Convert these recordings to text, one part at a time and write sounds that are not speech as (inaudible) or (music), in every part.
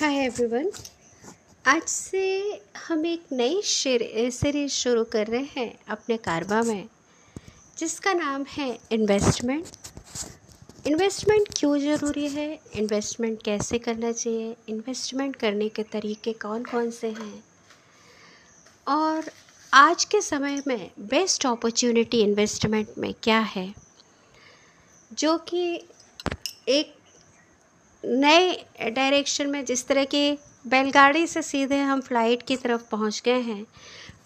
Hi everyone. आज से हम एक नई सीरीज़ शुरू कर रहे हैं अपने कारबा में, जिसका नाम है इन्वेस्टमेंट। इन्वेस्टमेंट क्यों ज़रूरी है? इन्वेस्टमेंट कैसे करना चाहिए? इन्वेस्टमेंट करने के तरीके कौन कौन से हैं? और आज के समय में बेस्ट अपॉर्चुनिटी इन्वेस्टमेंट में क्या है? जो कि एक नए डायरेक्शन में जिस तरह की बैलगाड़ी से सीधे हम फ़्लाइट की तरफ़ पहुँच गए हैं,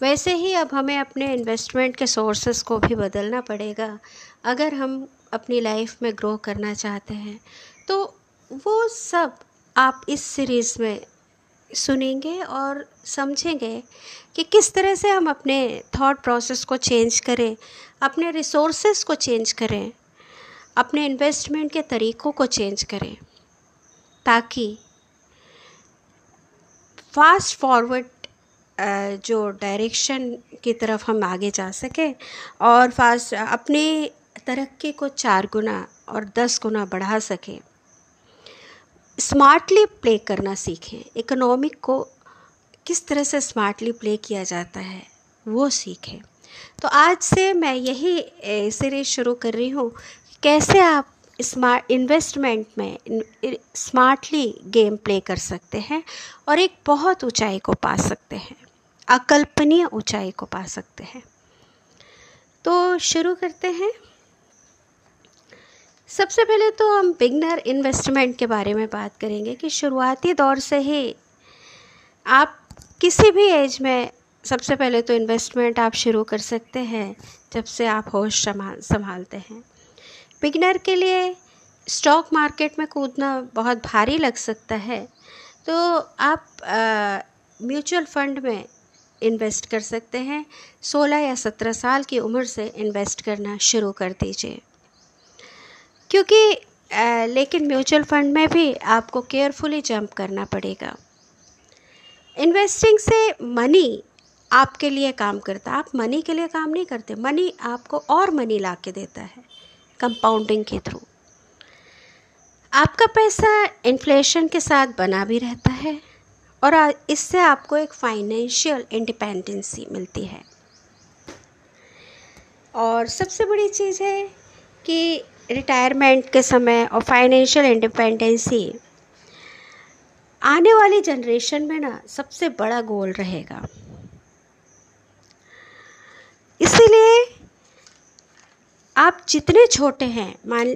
वैसे ही अब हमें अपने इन्वेस्टमेंट के सोर्सेस को भी बदलना पड़ेगा। अगर हम अपनी लाइफ में ग्रो करना चाहते हैं तो वो सब आप इस सीरीज़ में सुनेंगे और समझेंगे कि किस तरह से हम अपने थॉट प्रोसेस को चेंज करें, अपने रिसोर्सेस को चेंज करें, अपने इन्वेस्टमेंट के तरीक़ों को चेंज करें। ताकि फास्ट फॉरवर्ड जो डायरेक्शन की तरफ़ हम आगे जा सकें और फास्ट अपनी तरक्की को चार गुना और दस गुना बढ़ा सकें। स्मार्टली प्ले करना सीखें। इकोनॉमिक को किस तरह से स्मार्टली प्ले किया जाता है, वो सीखें। तो आज से मैं यही सीरीज़ शुरू कर रही हूँ। कैसे आप स्मार्ट इन्वेस्टमेंट में स्मार्टली गेम प्ले कर सकते हैं और एक बहुत ऊंचाई को पा सकते हैं, अकल्पनीय ऊंचाई को पा सकते हैं। तो शुरू करते हैं। सबसे पहले तो हम बिगनर इन्वेस्टमेंट के बारे में बात करेंगे कि शुरुआती दौर से ही आप किसी भी एज में सबसे पहले तो इन्वेस्टमेंट आप शुरू कर सकते हैं जब से आप होश संभालते हैं। बिगनर के लिए स्टॉक मार्केट में कूदना बहुत भारी लग सकता है। तो आप म्यूचुअल फंड में इन्वेस्ट कर सकते हैं। 16 या 17 साल की उम्र से इन्वेस्ट करना शुरू कर दीजिए। क्योंकि आ, लेकिन म्यूचुअल फंड में भी आपको केयरफुली जंप करना पड़ेगा। इन्वेस्टिंग से मनी आपके लिए काम करता आप मनी के लिए काम नहीं करते। मनी आपको और मनी ला के देता है। कंपाउंडिंग के थ्रू आपका पैसा इन्फ्लेशन के साथ बना भी रहता है और इससे आपको एक फाइनेंशियल इंडिपेंडेंसी मिलती है। और सबसे बड़ी चीज़ है कि रिटायरमेंट के समय और फाइनेंशियल इंडिपेंडेंसी आने वाली जनरेशन में ना सबसे बड़ा गोल रहेगा। इसीलिए आप जितने छोटे हैं, मान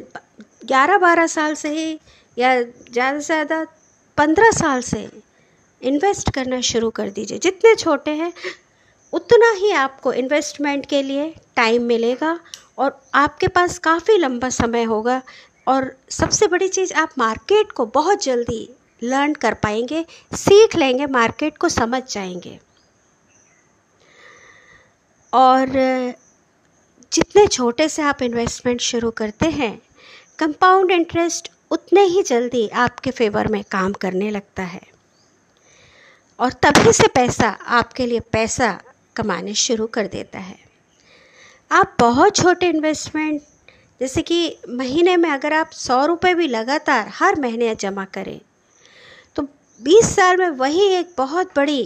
ग्यारह बारह साल से ही, या ज़्यादा से ज़्यादा पंद्रह साल से इन्वेस्ट करना शुरू कर दीजिए। जितने छोटे हैं, उतना ही आपको इन्वेस्टमेंट के लिए टाइम मिलेगा और आपके पास काफ़ी लंबा समय होगा और सबसे बड़ी चीज़, आप मार्केट को बहुत जल्दी लर्न कर पाएँगे, सीख लेंगे मार्केट को समझ जाएँगे। और जितने छोटे से आप इन्वेस्टमेंट शुरू करते हैं कंपाउंड इंटरेस्ट उतने ही जल्दी आपके फेवर में काम करने लगता है। और तभी से पैसा आपके लिए पैसा कमाने शुरू कर देता है। आप बहुत छोटे इन्वेस्टमेंट जैसे कि महीने में अगर आप सौ रुपये भी लगातार हर महीने जमा करें तो बीस साल में वही एक बहुत बड़ी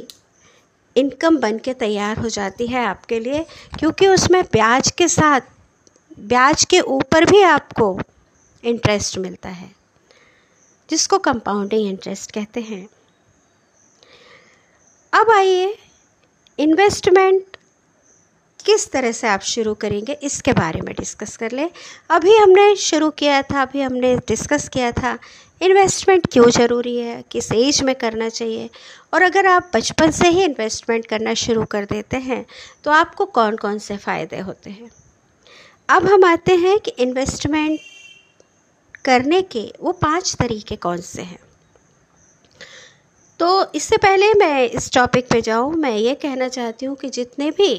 इनकम बन के तैयार हो जाती है आपके लिए, क्योंकि उसमें ब्याज के साथ, ब्याज के ऊपर भी आपको इंटरेस्ट मिलता है, जिसको कंपाउंडिंग इंटरेस्ट कहते हैं। अब आइए इन्वेस्टमेंट किस तरह से आप शुरू करेंगे, इसके बारे में डिस्कस कर लें। अभी हमने शुरू किया था, अभी हमने डिस्कस किया था, इन्वेस्टमेंट क्यों ज़रूरी है, किस एज में करना चाहिए, और अगर आप बचपन से ही इन्वेस्टमेंट करना शुरू कर देते हैं तो आपको कौन कौन से फ़ायदे होते हैं? अब हम आते हैं कि इन्वेस्टमेंट करने के वो पाँच तरीके कौन से हैं। तो इससे पहले मैं इस टॉपिक पे जाऊँ, मैं ये कहना चाहती हूँ कि जितने भी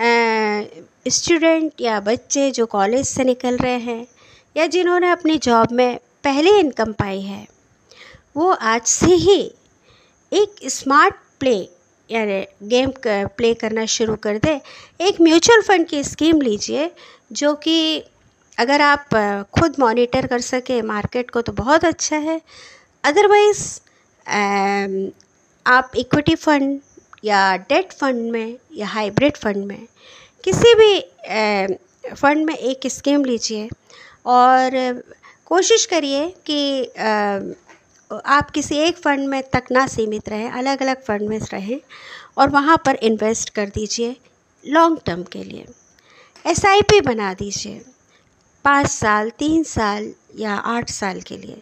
स्टूडेंट या बच्चे जो कॉलेज से निकल रहे हैं या जिन्होंने अपनी जॉब में पहले इनकम पाई है, वो आज से ही एक स्मार्ट प्ले यानी गेम प्ले करना शुरू कर दे। एक म्यूचुअल फंड की स्कीम लीजिए, जो कि अगर आप खुद मॉनिटर कर सके मार्केट को तो बहुत अच्छा है। अदरवाइज़ आप इक्विटी फंड या डेट फंड में या हाइब्रिड फंड में, किसी भी फंड में एक स्कीम लीजिए और कोशिश करिए कि आप किसी एक फ़ंड में तक ना सीमित रहें अलग अलग फ़ंड में रहें और वहाँ पर इन्वेस्ट कर दीजिए लॉन्ग टर्म के लिए। एस आई पी बना दीजिए पाँच साल, तीन साल या आठ साल के लिए।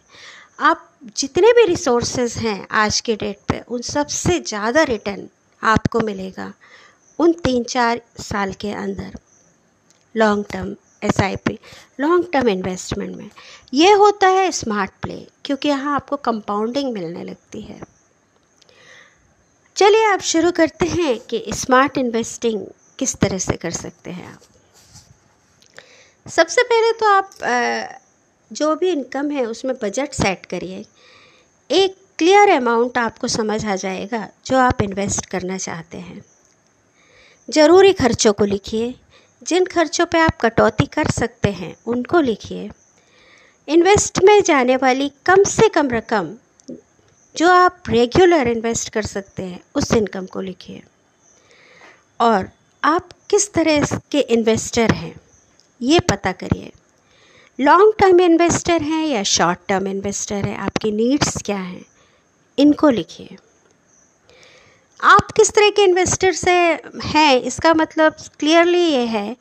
आप जितने भी रिसोर्सेज हैं आज के डेट पे, उन सबसे ज़्यादा रिटर्न आपको मिलेगा उन तीन चार साल के अंदर। Long term S I P long term investment में। ये होता है स्मार्ट प्ले क्योंकि यहाँ आपको कंपाउंडिंग मिलने लगती है। चलिए आप शुरू करते हैं कि स्मार्ट इन्वेस्टिंग किस तरह से कर सकते हैं आप। सबसे पहले तो आप जो भी इनकम है उसमें बजट सेट करिए। एक क्लियर अमाउंट आपको समझ आ जाएगा जो आप इन्वेस्ट करना चाहते हैं। ज़रूरी खर्चों को लिखिए। जिन खर्चों पे आप कटौती कर सकते हैं, उनको लिखिए। इन्वेस्ट में जाने वाली कम से कम रकम जो आप रेगुलर इन्वेस्ट कर सकते हैं, उस इनकम को लिखिए। और आप किस तरह के इन्वेस्टर हैं, ये पता करिए। लॉन्ग टर्म इन्वेस्टर हैं या शॉर्ट टर्म इन्वेस्टर हैं, आपकी नीड्स क्या हैं? इनको लिखिए। आप किस तरह के इन्वेस्टर से हैं, इसका मतलब क्लियरली ये है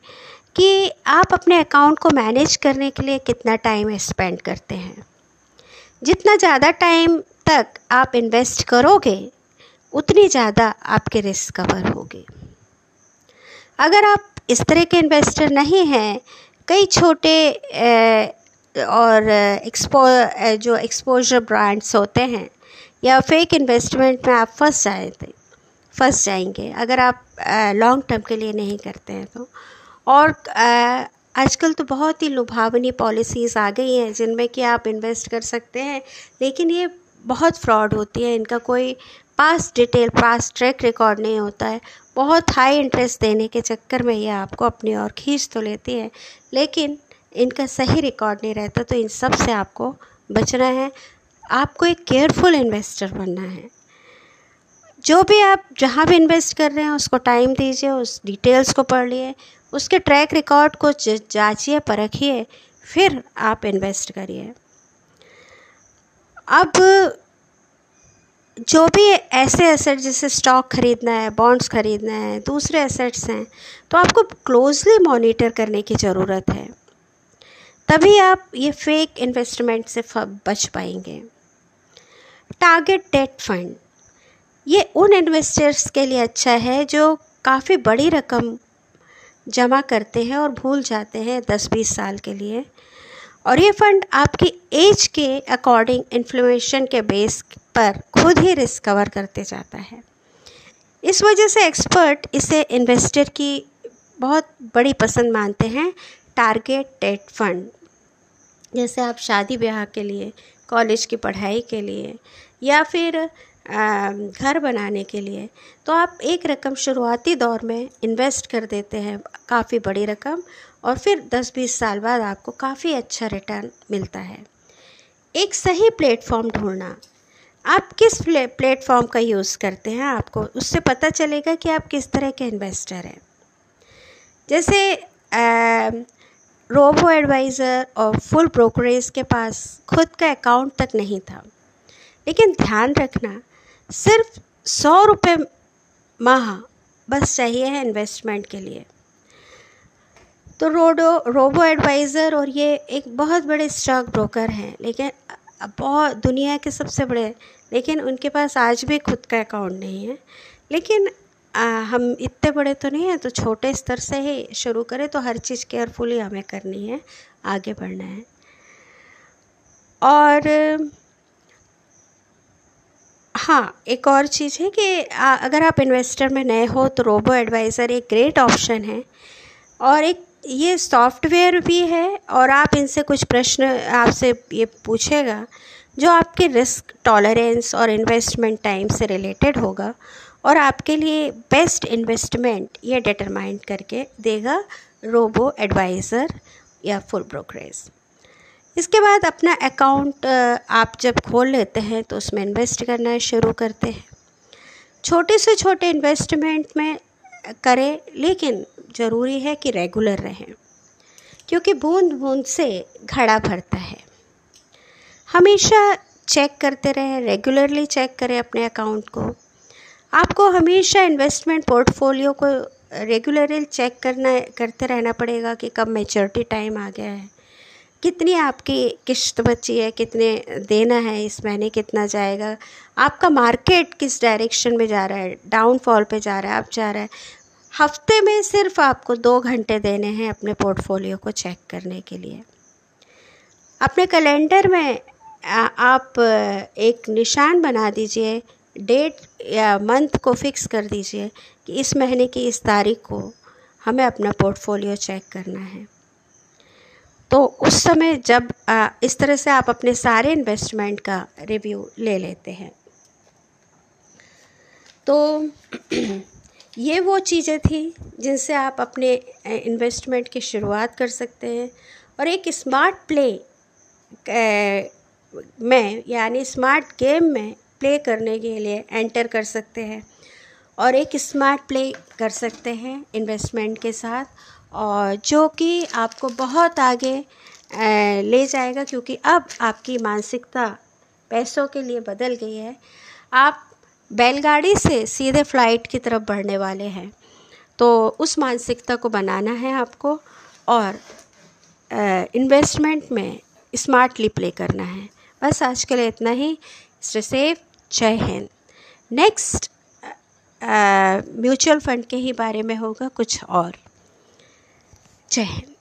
कि आप अपने अकाउंट को मैनेज करने के लिए कितना टाइम स्पेंड करते हैं। जितना ज़्यादा टाइम तक आप इन्वेस्ट करोगे, उतनी ज़्यादा आपके रिस्क कवर होगी। अगर आप इस तरह के इन्वेस्टर नहीं हैं, कई छोटे और एक्सपो जो एक्सपोजर ब्रांड्स होते हैं या फेक इन्वेस्टमेंट में आप फंस जाए थे फंस जाएँगे। अगर आप लॉन्ग टर्म के लिए नहीं करते हैं तो। और आजकल तो बहुत ही लुभावनी पॉलिसीज़ आ गई हैं जिनमें कि आप इन्वेस्ट कर सकते हैं, लेकिन ये बहुत फ्रॉड होती है। इनका कोई past detail past track record नहीं होता है। बहुत हाई इंटरेस्ट देने के चक्कर में ये आपको अपनी ओर खींच तो लेती है, लेकिन इनका सही रिकॉर्ड नहीं रहता तो इन सबसे आपको बचना है। आपको एक केयरफुल इन्वेस्टर बनना है। जो भी आप जहाँ भी इन्वेस्ट कर रहे हैं, उसको टाइम दीजिए, उस डिटेल्स को पढ़ लिए, उसके ट्रैक रिकॉर्ड को जांचिए, परखिए, फिर आप इन्वेस्ट करिए। अब जो भी ऐसे एसेट जैसे स्टॉक खरीदना है बॉन्ड्स खरीदना है, दूसरे एसेट्स हैं तो आपको क्लोजली मॉनिटर करने की ज़रूरत है। तभी आप ये फेक इन्वेस्टमेंट से बच पाएँगे। टारगेट डेट फंड ये उन इन्वेस्टर्स के लिए अच्छा है जो काफ़ी बड़ी रकम जमा करते हैं और भूल जाते हैं दस बीस साल के लिए। और ये फंड आपकी एज के अकॉर्डिंग इन्फ्लेमेशन के बेस पर खुद ही रिस्क कवर करते जाता है। इस वजह से एक्सपर्ट इसे इन्वेस्टर की बहुत बड़ी पसंद मानते हैं टारगेट डेट फंड जैसे आप शादी ब्याह के लिए कॉलेज की पढ़ाई के लिए या फिर घर बनाने के लिए तो आप एक रकम शुरुआती दौर में इन्वेस्ट कर देते हैं, काफ़ी बड़ी रकम, और फिर 10-20 साल बाद आपको काफ़ी अच्छा रिटर्न मिलता है। एक सही प्लेटफॉर्म ढूंढना। आप किस प्लेटफॉर्म का यूज़ करते हैं आपको, उससे पता चलेगा कि आप किस तरह के इन्वेस्टर हैं। जैसे रोबो एडवाइज़र और फुल ब्रोकरेज के पास खुद का अकाउंट तक नहीं था। लेकिन ध्यान रखना सिर्फ़ सौ रुपये माह बस चाहिए है इन्वेस्टमेंट के लिए। तो रोडो रोबो एडवाइज़र और ये एक बहुत बड़े स्टॉक ब्रोकर हैं लेकिन बहुत दुनिया के सबसे बड़े लेकिन उनके पास आज भी खुद का अकाउंट नहीं है। लेकिन आ, हम इतने बड़े तो नहीं हैं तो छोटे स्तर से ही शुरू करें तो हर चीज़ केयरफुली हमें करनी है आगे बढ़ना है। और हाँ एक और चीज़ है कि आ, अगर आप इन्वेस्टर में नए हो तो रोबो एडवाइज़र एक ग्रेट ऑप्शन है। और एक ये सॉफ्टवेयर भी है और आप इनसे कुछ प्रश्न आपसे ये पूछेगा जो आपके रिस्क टॉलरेंस और इन्वेस्टमेंट टाइम से रिलेटेड होगा और आपके लिए बेस्ट इन्वेस्टमेंट ये डिटरमाइन करके देगा रोबो एडवाइज़र या फुल ब्रोकरेज। इसके बाद अपना अकाउंट आप जब खोल लेते हैं तो उसमें इन्वेस्ट करना शुरू करते हैं। छोटे से छोटे इन्वेस्टमेंट में करें, लेकिन ज़रूरी है कि रेगुलर रहें, क्योंकि बूंद बूंद से घड़ा भरता है। हमेशा चेक करते रहें रेगुलरली चेक करें अपने अकाउंट को। आपको हमेशा इन्वेस्टमेंट पोर्टफोलियो को रेगुलरली चेक करना, करते रहना पड़ेगा कि कब मेचोरिटी टाइम आ गया है। कितनी आपकी किश्त बची है? कितने देना है इस महीने कितना जाएगा? आपका मार्केट किस डायरेक्शन में जा रहा है? डाउनफॉल पे जा रहा है अब जा रहा है। हफ़्ते में सिर्फ़ आपको दो घंटे देने हैं अपने पोर्टफोलियो को चेक करने के लिए। अपने कैलेंडर में आप, एक निशान बना दीजिए डेट या मंथ को फिक्स कर दीजिए कि इस महीने की इस तारीख को हमें अपना पोर्टफोलियो चेक करना है। तो उस समय जब इस तरह से आप अपने सारे इन्वेस्टमेंट का रिव्यू ले लेते हैं। तो (clears throat) ये वो चीज़ें थी जिनसे आप अपने इन्वेस्टमेंट की शुरुआत कर सकते हैं। और एक स्मार्ट प्ले में, यानी स्मार्ट गेम में प्ले करने के लिए एंटर कर सकते हैं। और एक स्मार्ट प्ले कर सकते हैं इन्वेस्टमेंट के साथ। और जो कि आपको बहुत आगे ले जाएगा क्योंकि अब आपकी मानसिकता पैसों के लिए बदल गई है। आप बैलगाड़ी से सीधे फ़्लाइट की तरफ़ बढ़ने वाले हैं। तो उस मानसिकता को बनाना है आपको और इन्वेस्टमेंट में स्मार्टली प्ले करना है। बस आज के लिए इतना ही। स्टे सेफ़ जय हिंद। नेक्स्ट म्यूचुअल फंड के ही बारे में होगा कुछ और। जय हिंद।